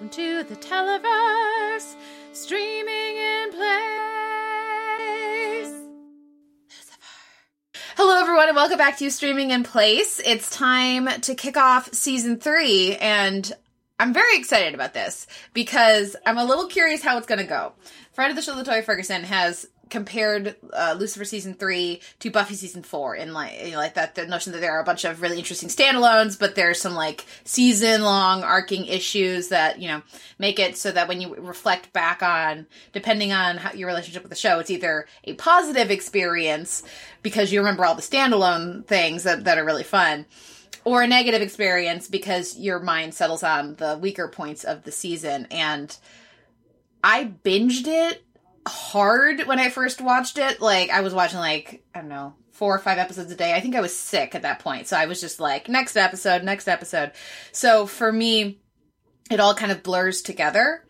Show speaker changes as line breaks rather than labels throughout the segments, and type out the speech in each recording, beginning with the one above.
Welcome to the Televerse, streaming in place. Hello, everyone, and welcome back to Streaming in Place. It's time to kick off season three, and I'm very excited about this because I'm a little curious how it's going to go. Friend of the show, Latoya Ferguson, has compared uh, Lucifer season three to Buffy season four, and like you know, like that the notion that there are a bunch of really interesting standalones, but there's some like season long arcing issues that you know make it so that when you reflect back on, depending on how your relationship with the show, it's either a positive experience because you remember all the standalone things that that are really fun. Or a negative experience because your mind settles on the weaker points of the season. And I binged it hard when I first watched it. Like I was watching like I don't know four or five episodes a day. I think I was sick at that point, so I was just like next episode, next episode. So for me, it all kind of blurs together,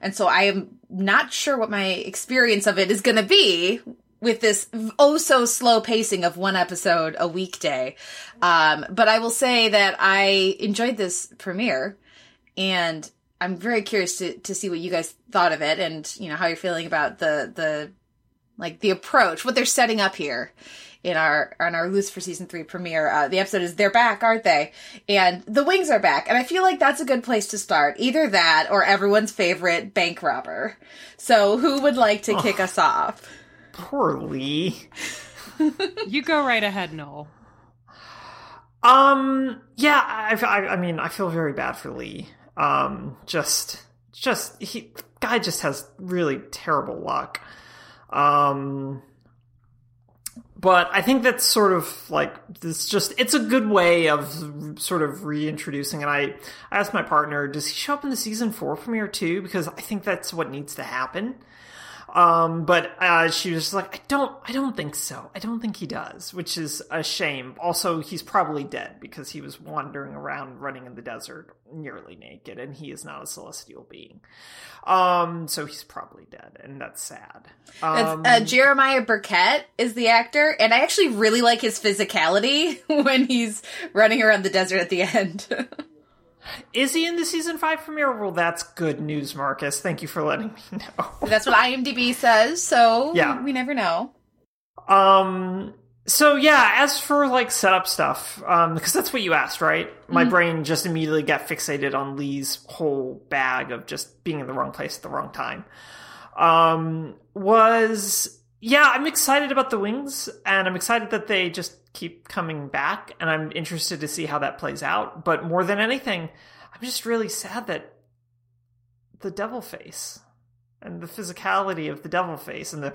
and so I am not sure what my experience of it is going to be with this oh so slow pacing of one episode a weekday. Um, but I will say that I enjoyed this premiere and I'm very curious to, to see what you guys thought of it and, you know, how you're feeling about the, the, like the approach, what they're setting up here in our, on our Lucifer season three premiere. Uh, the episode is They're Back, Aren't They? And the wings are back. And I feel like that's a good place to start. Either that or everyone's favorite bank robber. So who would like to kick oh, us off?
Poor Lee.
you go right ahead, Noel.
Um, yeah, I, I, I mean, I feel very bad for Lee. Um, just, just he guy just has really terrible luck. Um, but I think that's sort of like this. Just it's a good way of sort of reintroducing. And I, I asked my partner, does he show up in the season four premiere too? Because I think that's what needs to happen. Um, but uh, she was like, I don't, I don't think so. I don't think he does, which is a shame. Also, he's probably dead because he was wandering around, running in the desert, nearly naked, and he is not a celestial being. Um, so he's probably dead, and that's sad. Um,
uh, Jeremiah Birkett is the actor, and I actually really like his physicality when he's running around the desert at the end.
Is he in the season five premiere? Well, that's good news, Marcus. Thank you for letting me know.
That's what IMDb says, so yeah. we never know.
Um. So yeah, as for like setup stuff, um, because that's what you asked, right? My mm-hmm. brain just immediately got fixated on Lee's whole bag of just being in the wrong place at the wrong time. Um, was yeah, I'm excited about the wings, and I'm excited that they just keep coming back, and I'm interested to see how that plays out. But more than anything, I'm just really sad that the devil face and the physicality of the devil face and the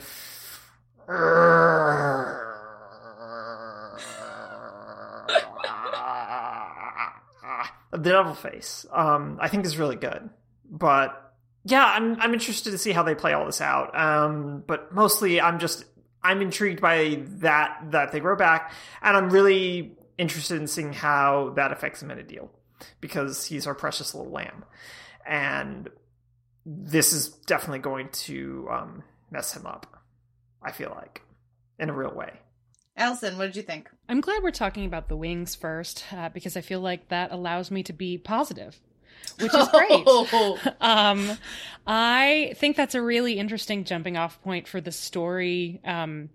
the devil face um, I think is really good. But yeah, I'm I'm interested to see how they play all this out. Um, but mostly I'm just I'm intrigued by that that they grow back, and I'm really interested in seeing how that affects Amenadiel because he's our precious little lamb, and this is definitely going to um, mess him up. I feel like in a real way.
Allison, what did you think?
I'm glad we're talking about the wings first uh, because I feel like that allows me to be positive which is great. um, I think that's a really interesting jumping off point for the story. Um,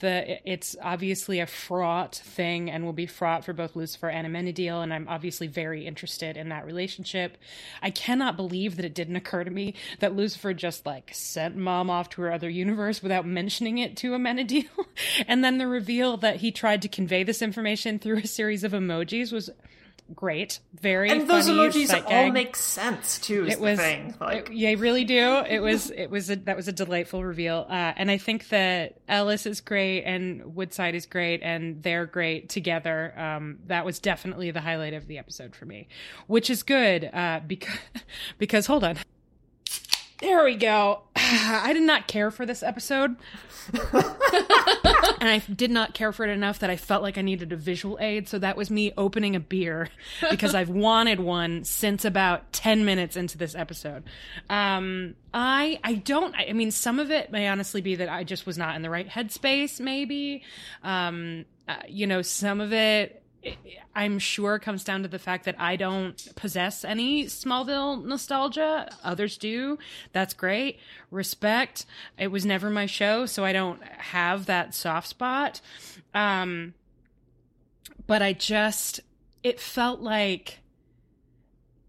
the it's obviously a fraught thing and will be fraught for both Lucifer and Amenadiel, and I'm obviously very interested in that relationship. I cannot believe that it didn't occur to me that Lucifer just like sent mom off to her other universe without mentioning it to Amenadiel, and then the reveal that he tried to convey this information through a series of emojis was great. Very
and those emojis all gag. make sense too. it was thing.
Like, it, yeah, really do. It was it was a, that was a delightful reveal, uh, and I think that Ellis is great and Woodside is great, and they're great together. Um, that was definitely the highlight of the episode for me, which is good uh, because because hold on. There we go. I did not care for this episode. and I did not care for it enough that I felt like I needed a visual aid. So that was me opening a beer because I've wanted one since about 10 minutes into this episode. Um, I, I don't, I mean, some of it may honestly be that I just was not in the right headspace, maybe. Um, uh, you know, some of it I'm sure comes down to the fact that I don't possess any Smallville nostalgia. Others do. That's great. Respect. It was never my show, so I don't have that soft spot. Um, but I just, it felt like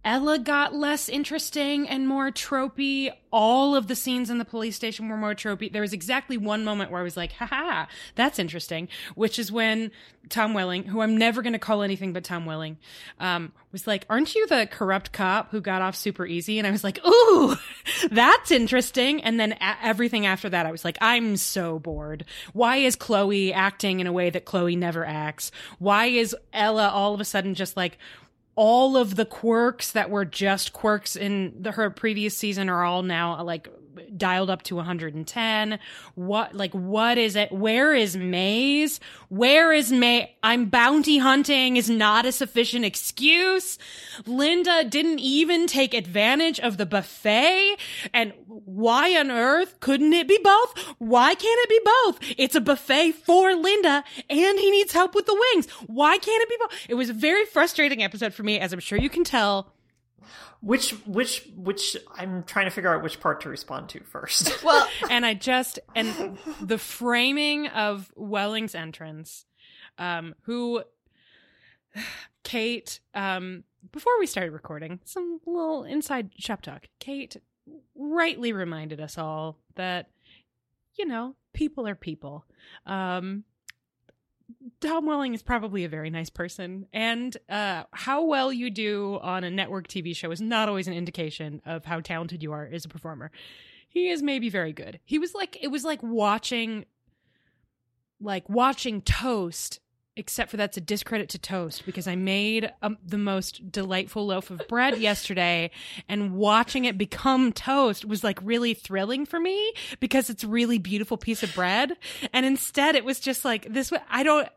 Ella got less interesting and more tropey. All of the scenes in the police station were more tropey. There was exactly one moment where I was like, haha, that's interesting, which is when Tom Welling, who I'm never going to call anything but Tom Welling, um, was like, aren't you the corrupt cop who got off super easy? And I was like, ooh, that's interesting. And then a- everything after that, I was like, I'm so bored. Why is Chloe acting in a way that Chloe never acts? Why is Ella all of a sudden just like, all of the quirks that were just quirks in the, her previous season are all now like dialed up to 110 what like what is it? Where is maze? Where is may i'm bounty hunting is not a sufficient excuse. Linda didn't even take advantage of the buffet. And why on earth couldn't it be both? Why can't it be both? It's a buffet for linda and he needs help with the wings. Why can't it be both? It was a very frustrating episode for me as i'm sure you can tell
which which which I'm trying to figure out which part to respond to first.
Well,
and I just and the framing of Welling's entrance, um, who Kate, um, before we started recording, some little inside shop talk. Kate rightly reminded us all that, you know, people are people. Um, Tom Welling is probably a very nice person, and uh, how well you do on a network TV show is not always an indication of how talented you are as a performer. He is maybe very good. He was like it was like watching, like watching Toast, except for that's a discredit to Toast because I made um, the most delightful loaf of bread yesterday, and watching it become toast was like really thrilling for me because it's a really beautiful piece of bread, and instead it was just like this. I don't.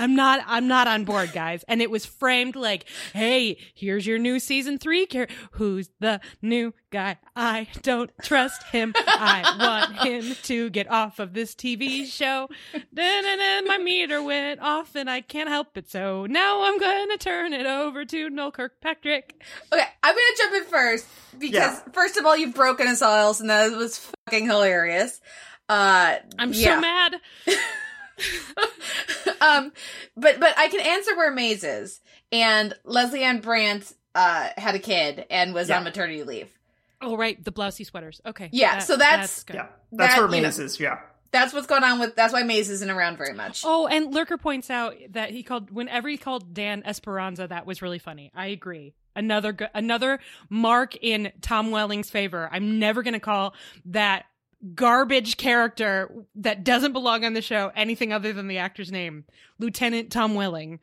I'm not I'm not on board, guys. And it was framed like, "Hey, here's your new season 3 Car- Who's the new guy? I don't trust him. I want him to get off of this TV show." Da-na-na, my meter went off and I can't help it. So now I'm going to turn it over to Noel Kirkpatrick.
okay, I'm gonna jump in first because
Yeah.
first of all, you've broken us all else, and that was fucking hilarious. Uh,
I'm
yeah.
so mad.
um, but but I can answer where Maze is, and Lesley-Ann Brandt uh had a kid and was
Yeah.
on maternity leave.
Oh right, the blousy sweaters. Okay.
Yeah, so that's-
good.
yeah, that's
That,
where
you know-
is. Yeah,
That's what's going on with. That's why Maze isn't around very much.
Oh, and Lurker points out that he called whenever he called Dan Esperanza, that was really funny. I agree. Another go- another mark in Tom Welling's favor. I'm never going to call that garbage character that doesn't belong on the show anything other than the actor's name. Lieutenant Tom Welling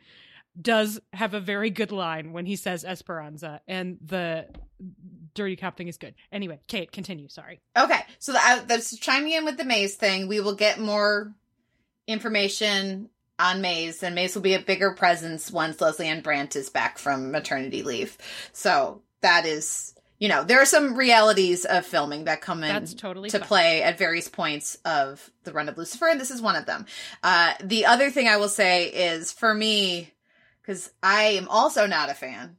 does have a very good line when he says Esperanza, and the dirty cop thing is good. Anyway, Kate, continue. Sorry.
Okay, so I, uh, that's chiming in with the Maze thing. We will get more information on Maze, and Maze will be a bigger presence once Lesley-Ann Brandt is back from maternity leave. So that is, you know, there are some realities of filming that come in
That's totally
to
fine.
play at various points of the run of Lucifer, and this is one of them. Uh, the other thing I will say is for me, because I am also not a fan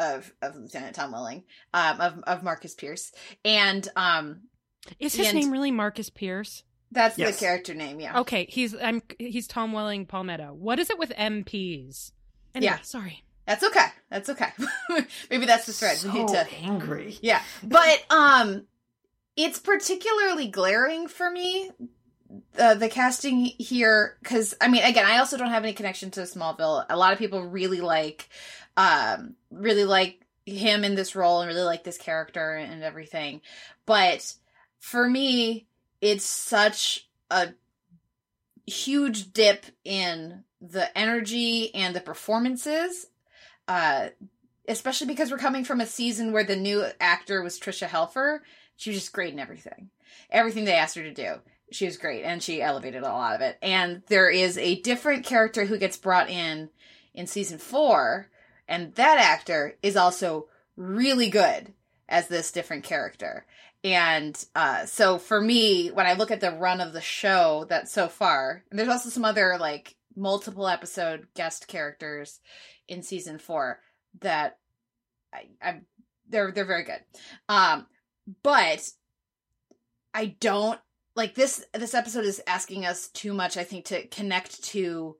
of of Lieutenant Tom Welling, um, of of Marcus Pierce, and um,
Is his
and-
name really Marcus Pierce?
that's
Yes.
the character name. Yeah.
Okay, he's I'm he's Tom Welling Palmetto. What is it with MPs? Anyway,
Yeah.
sorry.
That's okay. That's okay. Maybe that's the thread.
so
we need to
angry.
Yeah. But um it's particularly glaring for me uh, the casting here cuz I mean again, I also don't have any connection to Smallville. A lot of people really like um really like him in this role and really like this character and everything. But for me, it's such a huge dip in the energy and the performances uh especially because we're coming from a season where the new actor was Tricia Helfer. She was just great in everything. Everything they asked her to do. She was great and she elevated a lot of it. And there is a different character who gets brought in in season 4 and that actor is also really good as this different character. And uh so for me when I look at the run of the show that so far, and there's also some other like multiple episode guest characters in season four that I, I they're they're very good. Um, but I don't like this. This episode is asking us too much. I think to connect to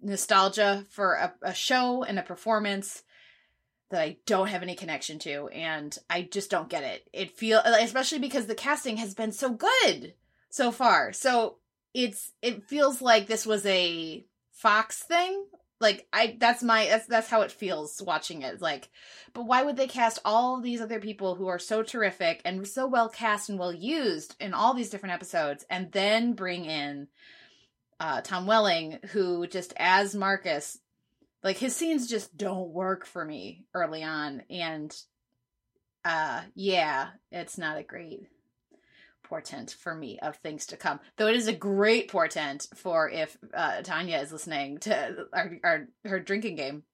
nostalgia for a, a show and a performance that I don't have any connection to, and I just don't get it. It feel especially because the casting has been so good so far. So it's it feels like this was a Fox thing. Like I that's my that's that's how it feels watching it. Like, but why would they cast all these other people who are so terrific and so well cast and well used in all these different episodes and then bring in uh Tom Welling who just as Marcus like his scenes just don't work for me early on and uh yeah, it's not a great portent for me of things to come. Though it is a great portent for if uh, Tanya is listening to our, our her drinking game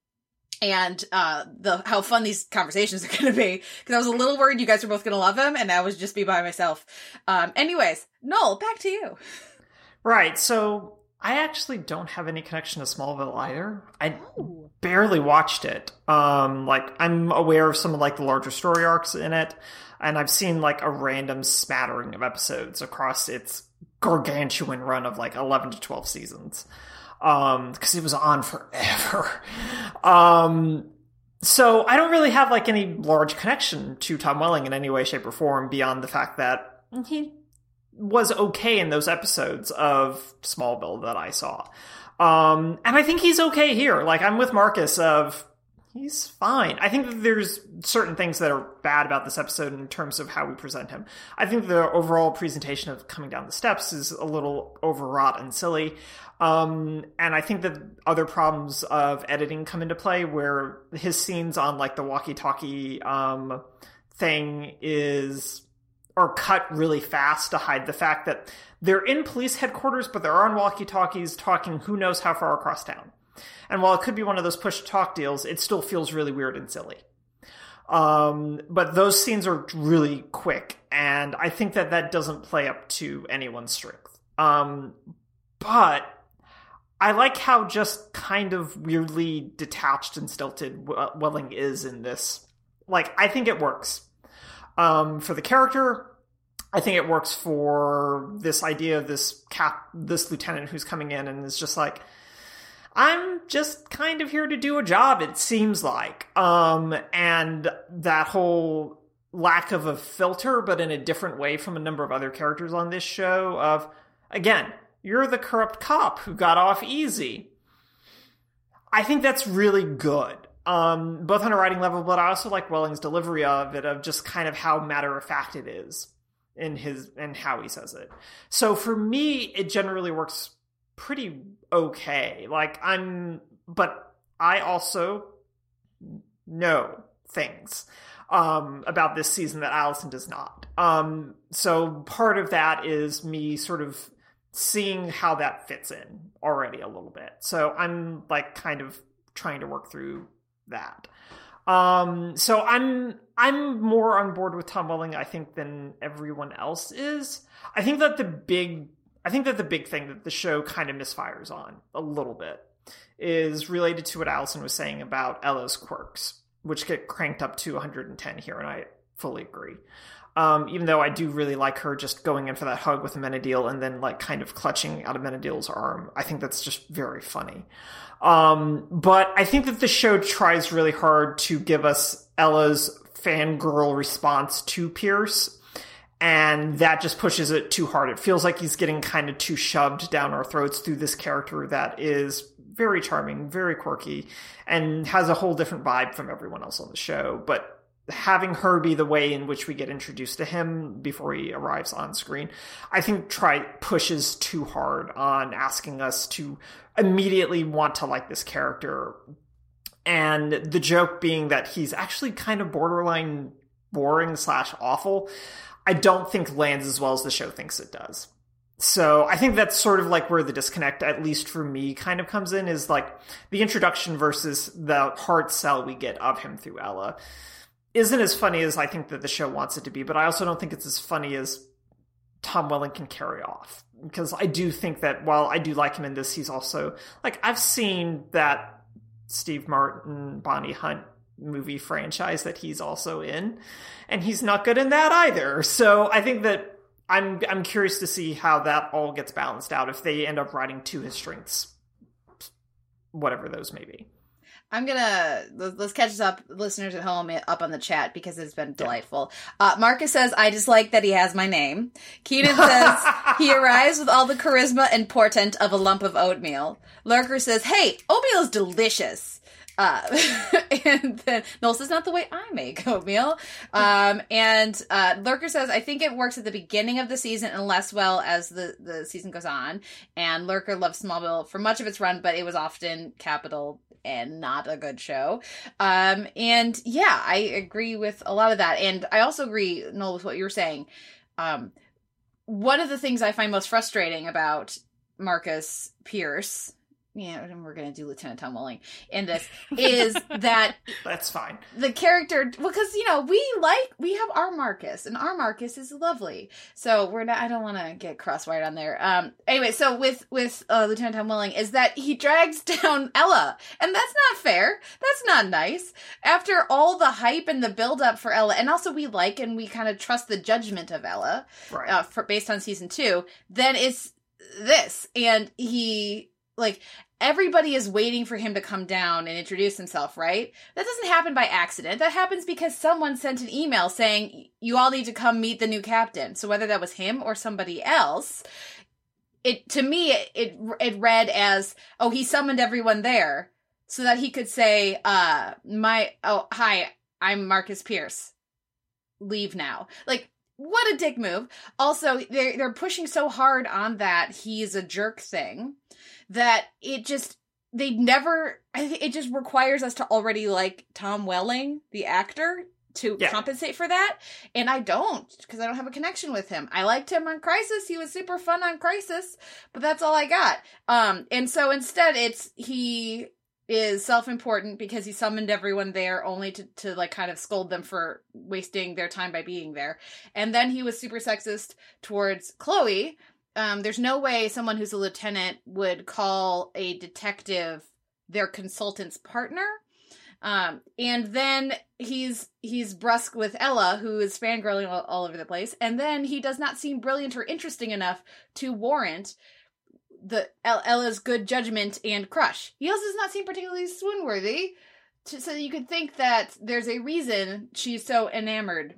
and uh the how fun these conversations are going to be because I was a little worried you guys were both going to love him and I was just be by myself. Um anyways, Noel, back to you.
Right. So I actually don't have any connection to Smallville either. I barely watched it. Um like I'm aware of some of like the larger story arcs in it and I've seen like a random smattering of episodes across its gargantuan run of like 11 to 12 seasons. Um, cause it was on forever. Um, so I don't really have like any large connection to Tom Welling in any way, shape, or form beyond the fact that he was okay in those episodes of Smallville that I saw. Um, and I think he's okay here. Like I'm with Marcus of he's fine. I think there's certain things that are bad about this episode in terms of how we present him. I think the overall presentation of coming down the steps is a little overwrought and silly. Um, and I think that other problems of editing come into play where his scenes on like the walkie-talkie um, thing is are cut really fast to hide the fact that they're in police headquarters, but they're on walkie-talkies talking who knows how far across town. And while it could be one of those push talk deals, it still feels really weird and silly. Um, but those scenes are really quick, and I think that that doesn't play up to anyone's strength. Um, but I like how just kind of weirdly detached and stilted Welling is in this. Like, I think it works. Um, for the character, I think it works for this idea of this cap, this lieutenant who's coming in and is just like, I'm just kind of here to do a job, it seems like. Um, and that whole lack of a filter, but in a different way from a number of other characters on this show of, again, you're the corrupt cop who got off easy. I think that's really good. Um, both on a writing level, but I also like Welling's delivery of it, of just kind of how matter of fact it is in his and how he says it. So for me, it generally works pretty okay. Like I'm, but I also know things um, about this season that Allison does not. Um, so part of that is me sort of seeing how that fits in already a little bit. So I'm like kind of trying to work through that. Um, so I'm I'm more on board with Tom Welling, I think, than everyone else is. I think that the big I think that the big thing that the show kind of misfires on a little bit is related to what Allison was saying about Ella's quirks, which get cranked up to 110 here, and I fully agree. Um, even though I do really like her just going in for that hug with Amenadiel and then like kind of clutching out of Amenadiel's arm. I think that's just very funny. Um, but I think that the show tries really hard to give us Ella's fangirl response to Pierce and that just pushes it too hard. It feels like he's getting kind of too shoved down our throats through this character that is very charming, very quirky, and has a whole different vibe from everyone else on the show. But having her be the way in which we get introduced to him before he arrives on screen, I think try pushes too hard on asking us to immediately want to like this character. And the joke being that he's actually kind of borderline boring slash awful. I don't think lands as well as the show thinks it does. So I think that's sort of like where the disconnect, at least for me, kind of comes in is like the introduction versus the hard sell we get of him through Ella isn't as funny as I think that the show wants it to be, but I also don't think it's as funny as Tom Welling can carry off. Because I do think that while I do like him in this, he's also like I've seen that Steve Martin Bonnie Hunt movie franchise that he's also in, and he's not good in that either. So I think that I'm I'm curious to see how that all gets balanced out if they end up writing to his strengths, whatever those may be.
I'm gonna let's catch us up, listeners at home, up on the chat because it's been delightful. Uh, Marcus says, "I just like that he has my name." Keenan says he arrives with all the charisma and portent of a lump of oatmeal. Lurker says, "Hey, oatmeal is delicious." Uh, and then Noel says, not the way I make oatmeal. Um, and uh, Lurker says, I think it works at the beginning of the season and less well as the, the season goes on. And Lurker loves Smallville for much of its run, but it was often capital and not a good show. Um, and yeah, I agree with a lot of that. And I also agree, Noel, with what you were saying. Um, one of the things I find most frustrating about Marcus Pierce yeah, and we're gonna do Lieutenant Tom Welling in this is that
that's fine.
The character, well because you know we like we have our Marcus, and our Marcus is lovely. So we're not. I don't want to get crosswired on there. Um. Anyway, so with with uh, Lieutenant Tom Welling is that he drags down Ella, and that's not fair. That's not nice. After all the hype and the build up for Ella, and also we like and we kind of trust the judgment of Ella,
right?
Uh, for based on season two. Then it's this, and he like everybody is waiting for him to come down and introduce himself, right? That doesn't happen by accident. That happens because someone sent an email saying you all need to come meet the new captain. So whether that was him or somebody else, it to me it it, read as oh he summoned everyone there so that he could say uh my oh hi I'm Marcus Pierce. Leave now. Like what a dick move. Also, they're they're pushing so hard on that he's a jerk thing that it just they never it just requires us to already like Tom Welling, the actor, to yeah. compensate for that. And I don't because I don't have a connection with him. I liked him on Crisis. He was super fun on Crisis, but that's all I got. Um and so instead it's he is self-important because he summoned everyone there only to, to like kind of scold them for wasting their time by being there and then he was super sexist towards chloe um, there's no way someone who's a lieutenant would call a detective their consultant's partner um, and then he's he's brusque with Ella, who is fangirling all, all over the place, and then he does not seem brilliant or interesting enough to warrant the Ella's good judgment and crush. He also does not seem particularly swoon worthy, so you could think that there's a reason she's so enamored.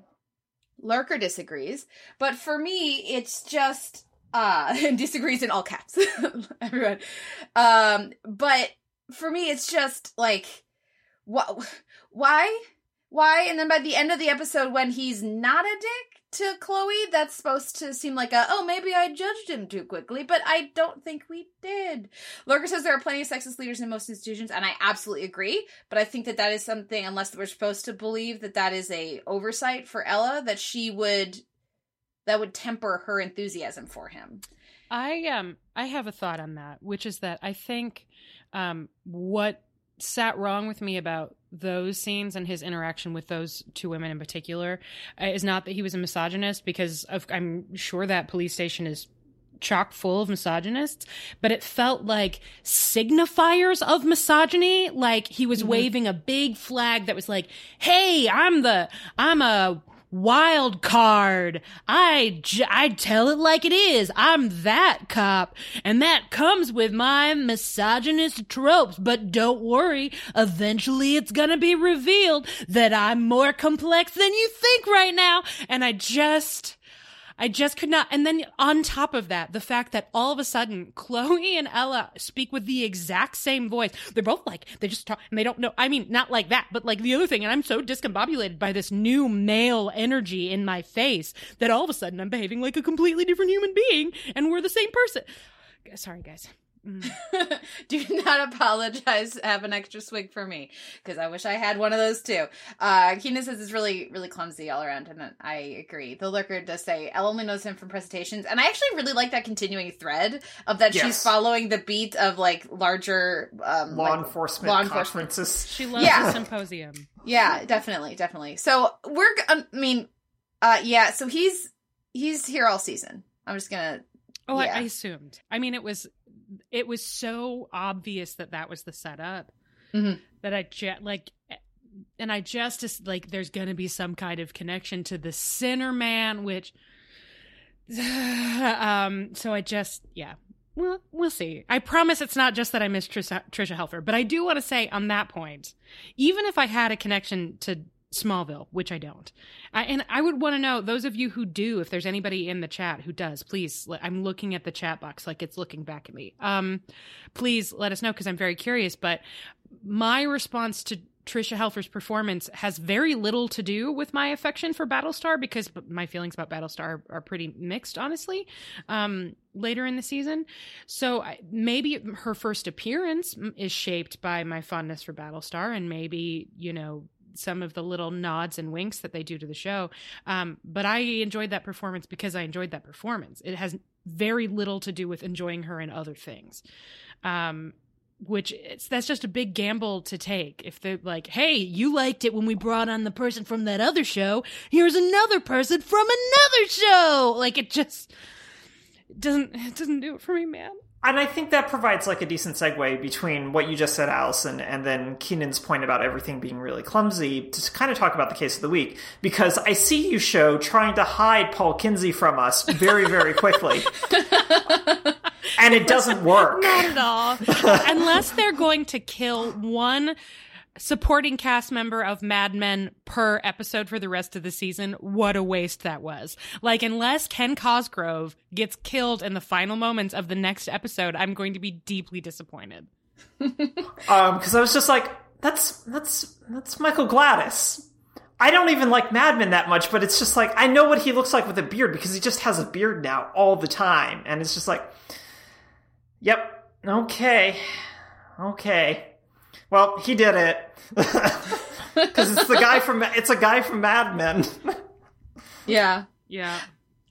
Lurker disagrees, but for me, it's just uh and disagrees in all caps. Everyone, um, but for me, it's just like what, why, why, and then by the end of the episode, when he's not a dick, to Chloe, that's supposed to seem like a, oh, maybe I judged him too quickly, but I don't think we did. Lurker says there are plenty of sexist leaders in most institutions, and I absolutely agree, but I think that that is something, unless we're supposed to believe that that is a oversight for Ella, that she would, that would temper her enthusiasm for him.
I, um, I have a thought on that, which is that I think, um, what sat wrong with me about those scenes and his interaction with those two women in particular uh, is not that he was a misogynist because of, I'm sure that police station is chock full of misogynists, but it felt like signifiers of misogyny. Like he was mm-hmm. waving a big flag that was like, Hey, I'm the, I'm a wild card. I, j- I tell it like it is. I'm that cop. And that comes with my misogynist tropes. But don't worry. Eventually it's gonna be revealed that I'm more complex than you think right now. And I just, I just could not. And then on top of that, the fact that all of a sudden Chloe and Ella speak with the exact same voice. They're both like, they just talk and they don't know. I mean, not like that, but like the other thing. And I'm so discombobulated by this new male energy in my face that all of a sudden I'm behaving like a completely different human being and we're the same person. Sorry, guys.
Mm. Do not apologize. Have an extra swig for me because I wish I had one of those too. Uh, Keenan says it's really, really clumsy all around, and I agree. The lurker does say Elle only knows him from presentations, and I actually really like that continuing thread of that yes. she's following the beat of like larger um,
law
like,
enforcement law conferences.
She loves yeah. the symposium.
Yeah, definitely, definitely. So we're, I mean, uh, yeah. So he's he's here all season I'm just gonna.
Oh,
Yeah.
I, I assumed. I mean, it was it was so obvious that that was the setup
Mhm.
that I ju- like, and I just like there's going to be some kind of connection to the Sinnerman, which, um. So I just yeah. Well, we'll see. I promise it's not just that I miss Tricia, Tricia Helfer, but I do want to say on that point, even if I had a connection to Smallville, which I don't, I, and I would want to know those of you who do, if there's anybody in the chat who does, please. I'm looking at the chat box like it's looking back at me. Um, please let us know because I'm very curious. But my response to Tricia Helfer's performance has very little to do with my affection for Battlestar because my feelings about Battlestar are, are pretty mixed, honestly. Um, later in the season, so I, maybe her first appearance is shaped by my fondness for Battlestar, and maybe you know some of the little nods and winks that they do to the show. Um, but I enjoyed that performance because I enjoyed that performance. It has very little to do with enjoying her in other things. Um, which it's that's just a big gamble to take. If they're like, "Hey, you liked it when we brought on the person from that other show. Here's another person from another show." Like it just doesn't it doesn't do it for me, man.
And I think that provides like a decent segue between what you just said, Allison, and then Keenan's point about everything being really clumsy to kind of talk about the case of the week. Because I see you show trying to hide Paul Kinsey from us very, very quickly. and it doesn't work.
Not at all. Unless they're going to kill one supporting cast member of Mad Men per episode for the rest of the season, what a waste that was. Like, unless Ken Cosgrove gets killed in the final moments of the next episode, I'm going to be deeply disappointed.
Um, because I was just like, that's that's that's Michael Gladis. I don't even like Mad Men that much, but it's just like I know what he looks like with a beard because he just has a beard now all the time, and it's just like, yep, okay, okay. Well, he did it because it's the guy from it's a guy from Mad Men.
Yeah.
Yeah.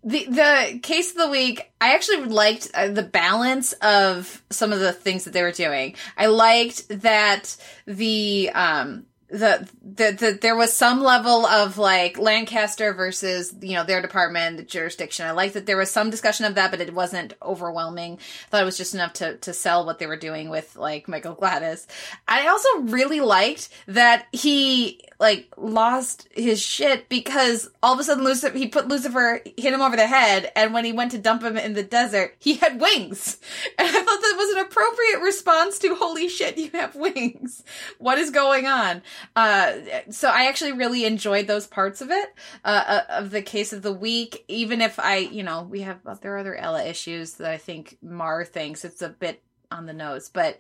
The the case of the week, I actually liked uh, the balance of some of the things that they were doing. I liked that the um the, the the there was some level of like Lancaster versus you know their department, the jurisdiction. I like that there was some discussion of that, but it wasn't overwhelming. I thought it was just enough to to sell what they were doing with like Michael Gladis. I also really liked that he like lost his shit because all of a sudden Lucifer he put Lucifer hit him over the head and when he went to dump him in the desert he had wings. And I thought that was an appropriate response to holy shit you have wings. What is going on? Uh so I actually really enjoyed those parts of it uh uh, of the case of the week. Even if I you know we have there are other Ella issues that I think Mar thinks it's a bit on the nose but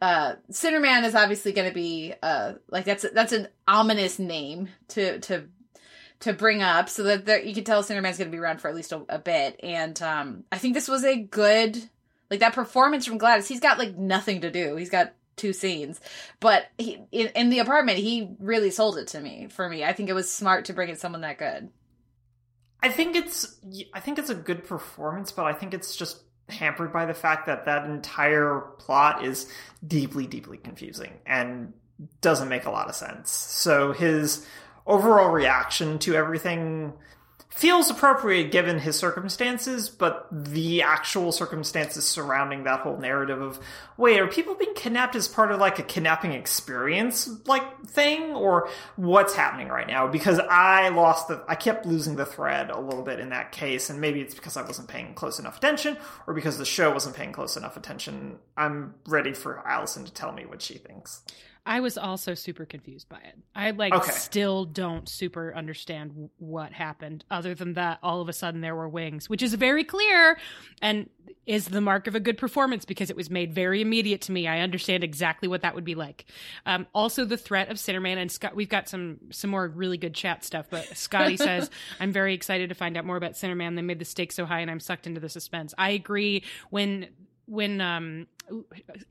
uh Sinnerman is obviously going to be uh like that's that's an ominous name to to to bring up so that there, you can tell Sinnerman's going to be around for at least a, a bit and um I think this was a good like that performance from Gladis he's got like nothing to do. He's got two scenes. But he in, in the apartment he really sold it to me for me. I think it was smart to bring in someone that good.
I think it's I think it's a good performance, but I think it's just hampered by the fact that that entire plot is deeply deeply confusing and doesn't make a lot of sense. So his overall reaction to everything feels appropriate given his circumstances, but the actual circumstances surrounding that whole narrative of wait, are people being kidnapped as part of like a kidnapping experience like thing, or what's happening right now? Because I lost the, I kept losing the thread a little bit in that case, and maybe it's because I wasn't paying close enough attention, or because the show wasn't paying close enough attention. I'm ready for Allison to tell me what she thinks.
I was also super confused by it. I like
Okay.
still don't super understand what happened other than that all of a sudden there were wings, which is very clear and is the mark of a good performance because it was made very immediate to me. I understand exactly what that would be like. Um, also the threat of Sinnerman and Scott we've got some some more really good chat stuff, but Scottie says I'm very excited to find out more about Sinnerman. They made the stakes so high and I'm sucked into the suspense. I agree when when um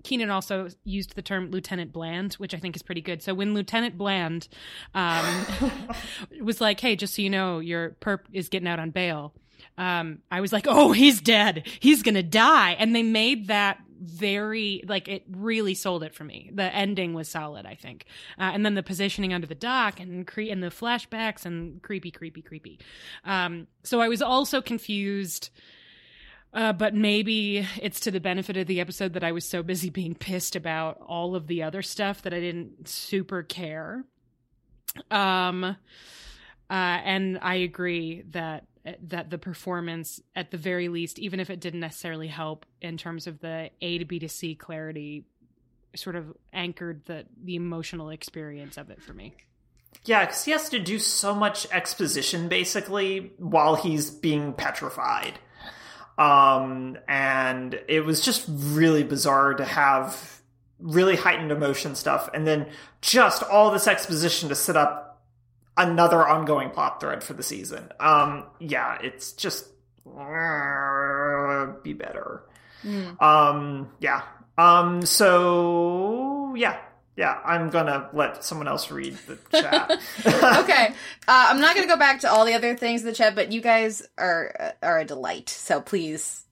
Keenan also used the term Lieutenant Bland, which I think is pretty good. So when Lieutenant Bland um, was like, "Hey, just so you know, your perp is getting out on bail," um, I was like, "Oh, he's dead. He's gonna die." And they made that very like it really sold it for me. The ending was solid, I think, uh, and then the positioning under the dock and cre- and the flashbacks and creepy, creepy, creepy. Um, so I was also confused Uh, but maybe it's to the benefit of the episode that I was so busy being pissed about all of the other stuff that I didn't super care. Um, uh, and I agree that that the performance, at the very least, even if it didn't necessarily help in terms of the A to B to C clarity, sort of anchored the the emotional experience of it for me.
Yeah, because he has to do so much exposition basically while he's being petrified. Um, and it was just really bizarre to have really heightened emotion stuff and then just all this exposition to set up another ongoing plot thread for the season. Um, yeah, it's just uh, be better. Mm. Um, yeah. Um, so yeah, yeah, I'm gonna let someone else read the chat.
okay, uh, I'm not gonna go back to all the other things in the chat, but you guys are are a delight. So please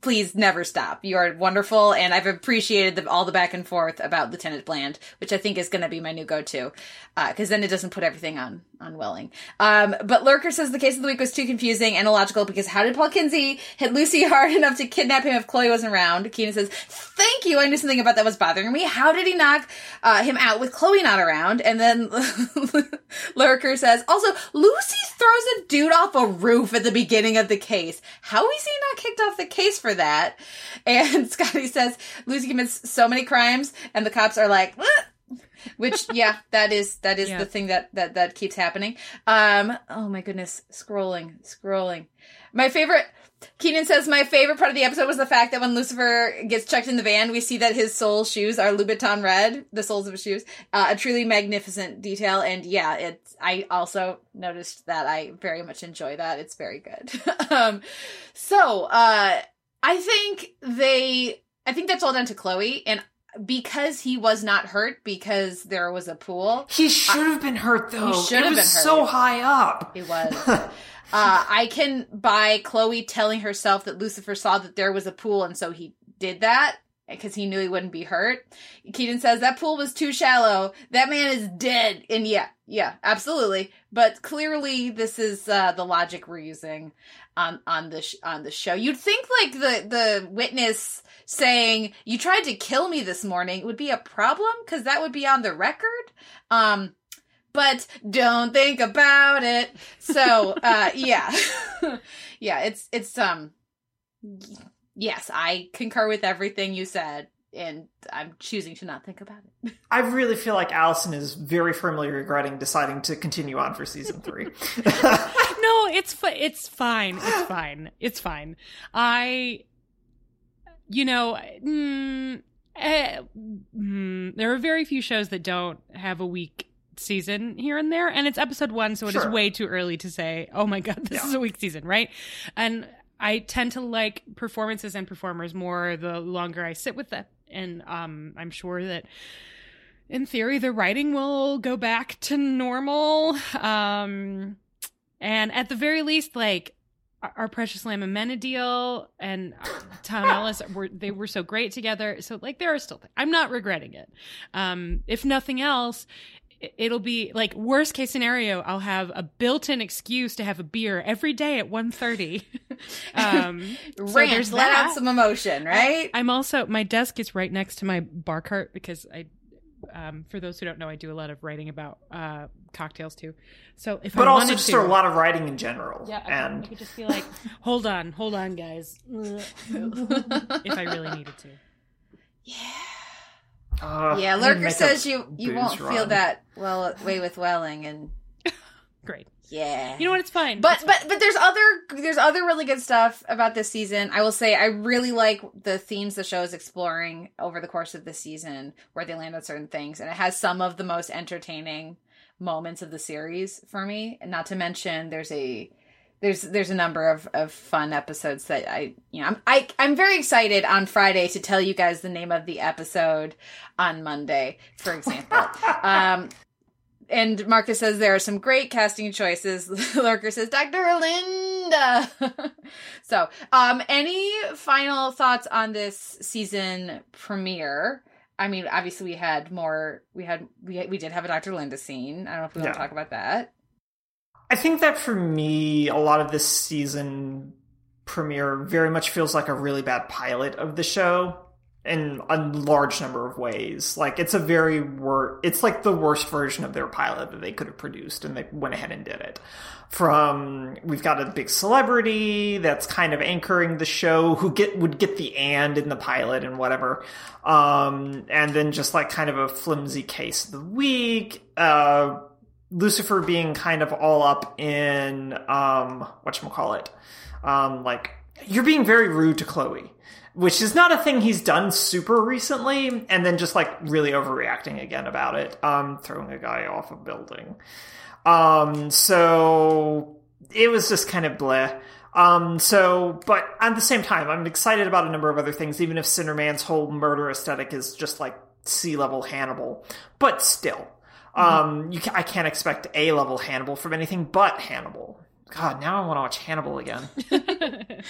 please never stop. You are wonderful, and I've appreciated the, all the back and forth about Lieutenant Bland, which I think is going to be my new go-to, because uh, then it doesn't put everything on on Welling. Um, but Lurker says the case of the week was too confusing and illogical because how did Paul Kinsey hit Lucy hard enough to kidnap him if Chloe wasn't around? Keenan says, "Thank you. I knew something about that was bothering me. How did he knock uh, him out with Chloe not around?" And then Lurker says, "Also, Lucy throws a dude off a roof at the beginning of the case. How is he not kicked off the case?" case for that. And Scottie says Lucy commits so many crimes, and the cops are like, which yeah, that is that is yeah. the thing that that that keeps happening. Um, oh my goodness, scrolling, scrolling. My favorite. Keenan says my favorite part of the episode was the fact that when Lucifer gets checked in the van, we see that his soul shoes are Louboutin red, the soles of his shoes. Uh, a truly magnificent detail, and yeah, it's. I also noticed that. I very much enjoy that. It's very good. um, so uh, I think they. I think that's all down to Chloe, and because he was not hurt because there was a pool.
He should have been hurt though. He should have been hurt. so high up.
He was. uh, I can buy Chloe telling herself that Lucifer saw that there was a pool and so he did that because he knew he wouldn't be hurt. Keaton says that pool was too shallow. That man is dead. And yeah, yeah, absolutely. But clearly, this is uh, the logic we're using on on the sh- on the show. You'd think like the the witness saying you tried to kill me this morning would be a problem because that would be on the record. Um, but don't think about it. So uh, yeah, yeah, it's it's um yes, I concur with everything you said and I'm choosing to not think about it.
I really feel like Allison is very firmly regretting deciding to continue on for season three. no,
it's it's fine. It's fine. It's fine. I, you know, mm, eh, mm, there are very few shows that don't have a weak season here and there and it's episode one so it sure. is way too early to say oh my god this yeah. is a weak season right and I tend to like performances and performers more the longer I sit with them and um, I'm sure that in theory the writing will go back to normal. Um, and at the very least, like our precious lamb Amenadiel and Tom Ellis were they were so great together. So like there are still. I'm not regretting it. Um, if nothing else, it'll be like worst case scenario i'll have a built-in excuse to have a beer every day at 1.30
um Rant, so let out some emotion right
I, am also my desk is right next to my bar cart because i um, for those who don't know, I do a lot of writing about uh, cocktails too. So if
but
I
also just to, a lot of writing in general.
Yeah,
and
I could just be like, hold on, hold on, guys, if I really needed to.
Yeah. Uh, yeah, Lurker says you you won't run. feel that well way with Welling and
great.
Yeah.
You know what? It's fine.
But
it's
but but there's other there's other really good stuff about this season. I will say I really like the themes the show is exploring over the course of the season, where they land on certain things, and it has some of the most entertaining moments of the series for me. And not to mention, there's a there's there's a number of, of fun episodes that I you know I'm I, I'm very excited on Friday to tell you guys the name of the episode on Monday, for example. um, and Marcus says there are some great casting choices. Lurker says Dr. Linda. so, um, any final thoughts on this season premiere? I mean, obviously we had more. We had we we did have a Dr. Linda scene. I don't know if we yeah. want to talk about that.
I think that for me, a lot of this season premiere very much feels like a really bad pilot of the show in a large number of ways. Like it's a very wor- it's like the worst version of their pilot that they could have produced and they went ahead and did it. From we've got a big celebrity that's kind of anchoring the show who get would get the and in the pilot and whatever. Um and then just like kind of a flimsy case of the week. Uh Lucifer being kind of all up in um whatchamacallit. Um like you're being very rude to Chloe which is not a thing he's done super recently, and then just like really overreacting again about it, um, throwing a guy off a building. Um, so it was just kind of bleh. Um, so, but at the same time, I'm excited about a number of other things, even if Sinnerman's whole murder aesthetic is just like sea level Hannibal. But still, um, you can, I can't expect A level Hannibal from anything but Hannibal. God, now I want to watch Hannibal again.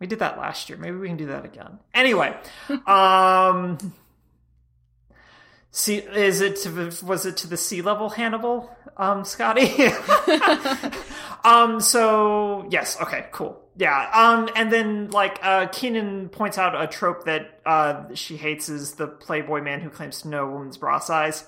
We did that last year. Maybe we can do that again. Anyway, um, see, is it to, was it to the sea level Hannibal, um, Scottie? um, so yes, okay, cool. Yeah, um, and then like uh, Keenan points out a trope that uh, she hates is the Playboy man who claims to know a woman's bra size.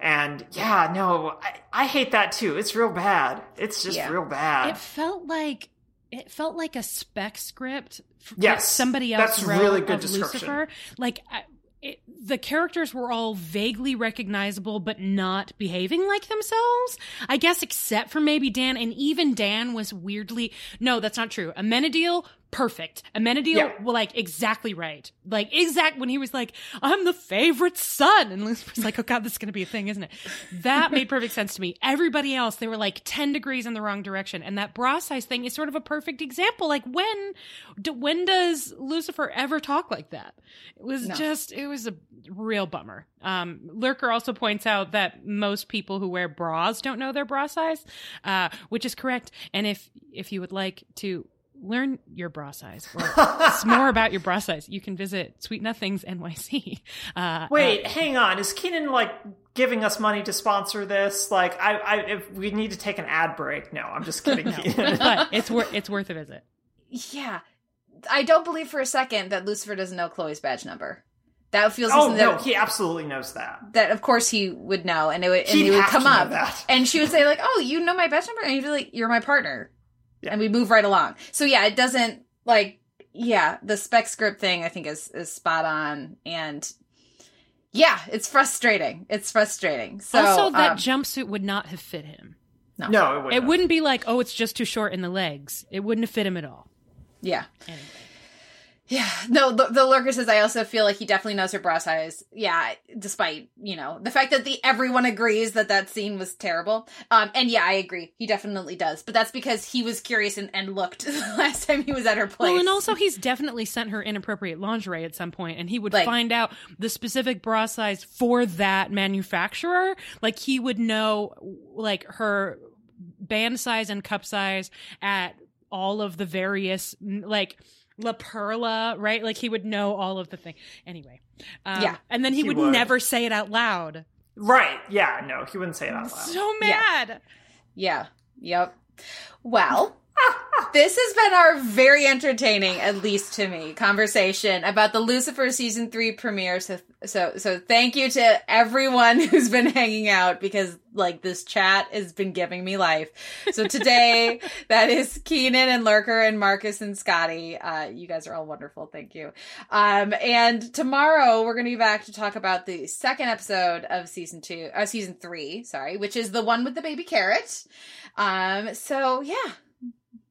And yeah, no, I, I hate that too. It's real bad. It's just
Yeah.
real bad.
It felt like it felt like a spec script.
Yes,
somebody else
that's
wrote
really good
of
description.
Lucifer. Like I, it, the characters were all vaguely recognizable, but not behaving like themselves. I guess, except for maybe Dan, and even Dan was weirdly. No, that's not true. Amenadiel. Perfect. Amenadiel,
Yeah.
well, like exactly right. Like exact when he was like, "I'm the favorite son," and Lucifer's like, "Oh God, this is gonna be a thing, isn't it?" That made perfect sense to me. Everybody else, they were like ten degrees in the wrong direction, and that bra size thing is sort of a perfect example. Like when, d- when does Lucifer ever talk like that? It was
No.
just, it was a real bummer. Um, Lurker also points out that most people who wear bras don't know their bra size, uh, which is correct. And if if you would like to learn your bra size or more about your bra size, you can visit Sweet Nothings NYC. Uh,
Wait,
uh,
hang on. Is Keenan like giving us money to sponsor this? Like, I, I, if we need to take an ad break, no, I'm just kidding. Keenan.
but it's worth it's worth a visit.
Yeah. I don't believe for a second that Lucifer doesn't know Chloe's badge number. That feels
oh no,
that,
he absolutely knows that.
that of course he would know and it would and
He'd
it would
have
come up
that.
and she would say like, "Oh, you know my badge number?" and he'd be like, "You're my partner."
Yeah.
And we move right along. So yeah, it doesn't like yeah, the spec script thing I think is is spot on and yeah, it's frustrating. It's frustrating. So
also, that
um,
jumpsuit would not have fit him.
No, it wouldn't.
It wouldn't be like, oh, it's just too short in the legs. It wouldn't have fit him at all.
yeah.
Anyway.
Yeah, no, the, the lurker says I also feel like he definitely knows her bra size. Yeah, despite you know the fact that the everyone agrees that that scene was terrible. Um, and yeah, I agree, he definitely does. But that's because he was curious and, and looked the last time he was at her place.
Well, and also he's definitely sent her inappropriate lingerie at some point, and he would
Like-
find out the specific bra size for that manufacturer. Like he would know, like her band size and cup size at all of the various, like La Perla, right? Like he would know all of the thing. Anyway, um,
Yeah.
and then he,
He
would,
would.
never say it out loud.
Right? Yeah. No, he wouldn't say it out loud.
So
Yeah.
mad.
yeah, yep. Well. This has been our very entertaining, at least to me, conversation about the Lucifer season three premiere. So, so, so thank you to everyone who's been hanging out because like this chat has been giving me life. So today, that is Keenan and Lurker and Marcus and Scottie. Uh, you guys are all wonderful. Thank you. Um, and tomorrow we're going to be back to talk about the second episode of season two, uh, season three, sorry, which is the one with the baby carrot. Um, so yeah,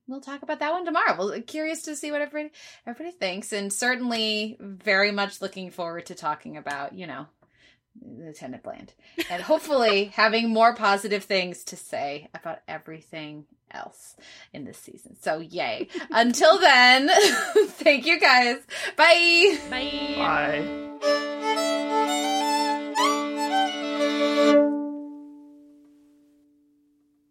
we'll talk about that one tomorrow. Well, curious to see what everybody everybody thinks, and certainly very much looking forward to talking about you know Lieutenant Bland, and hopefully having more positive things to say about everything else in this season. So yay! Until then, thank you guys. Bye.
Bye.
Bye.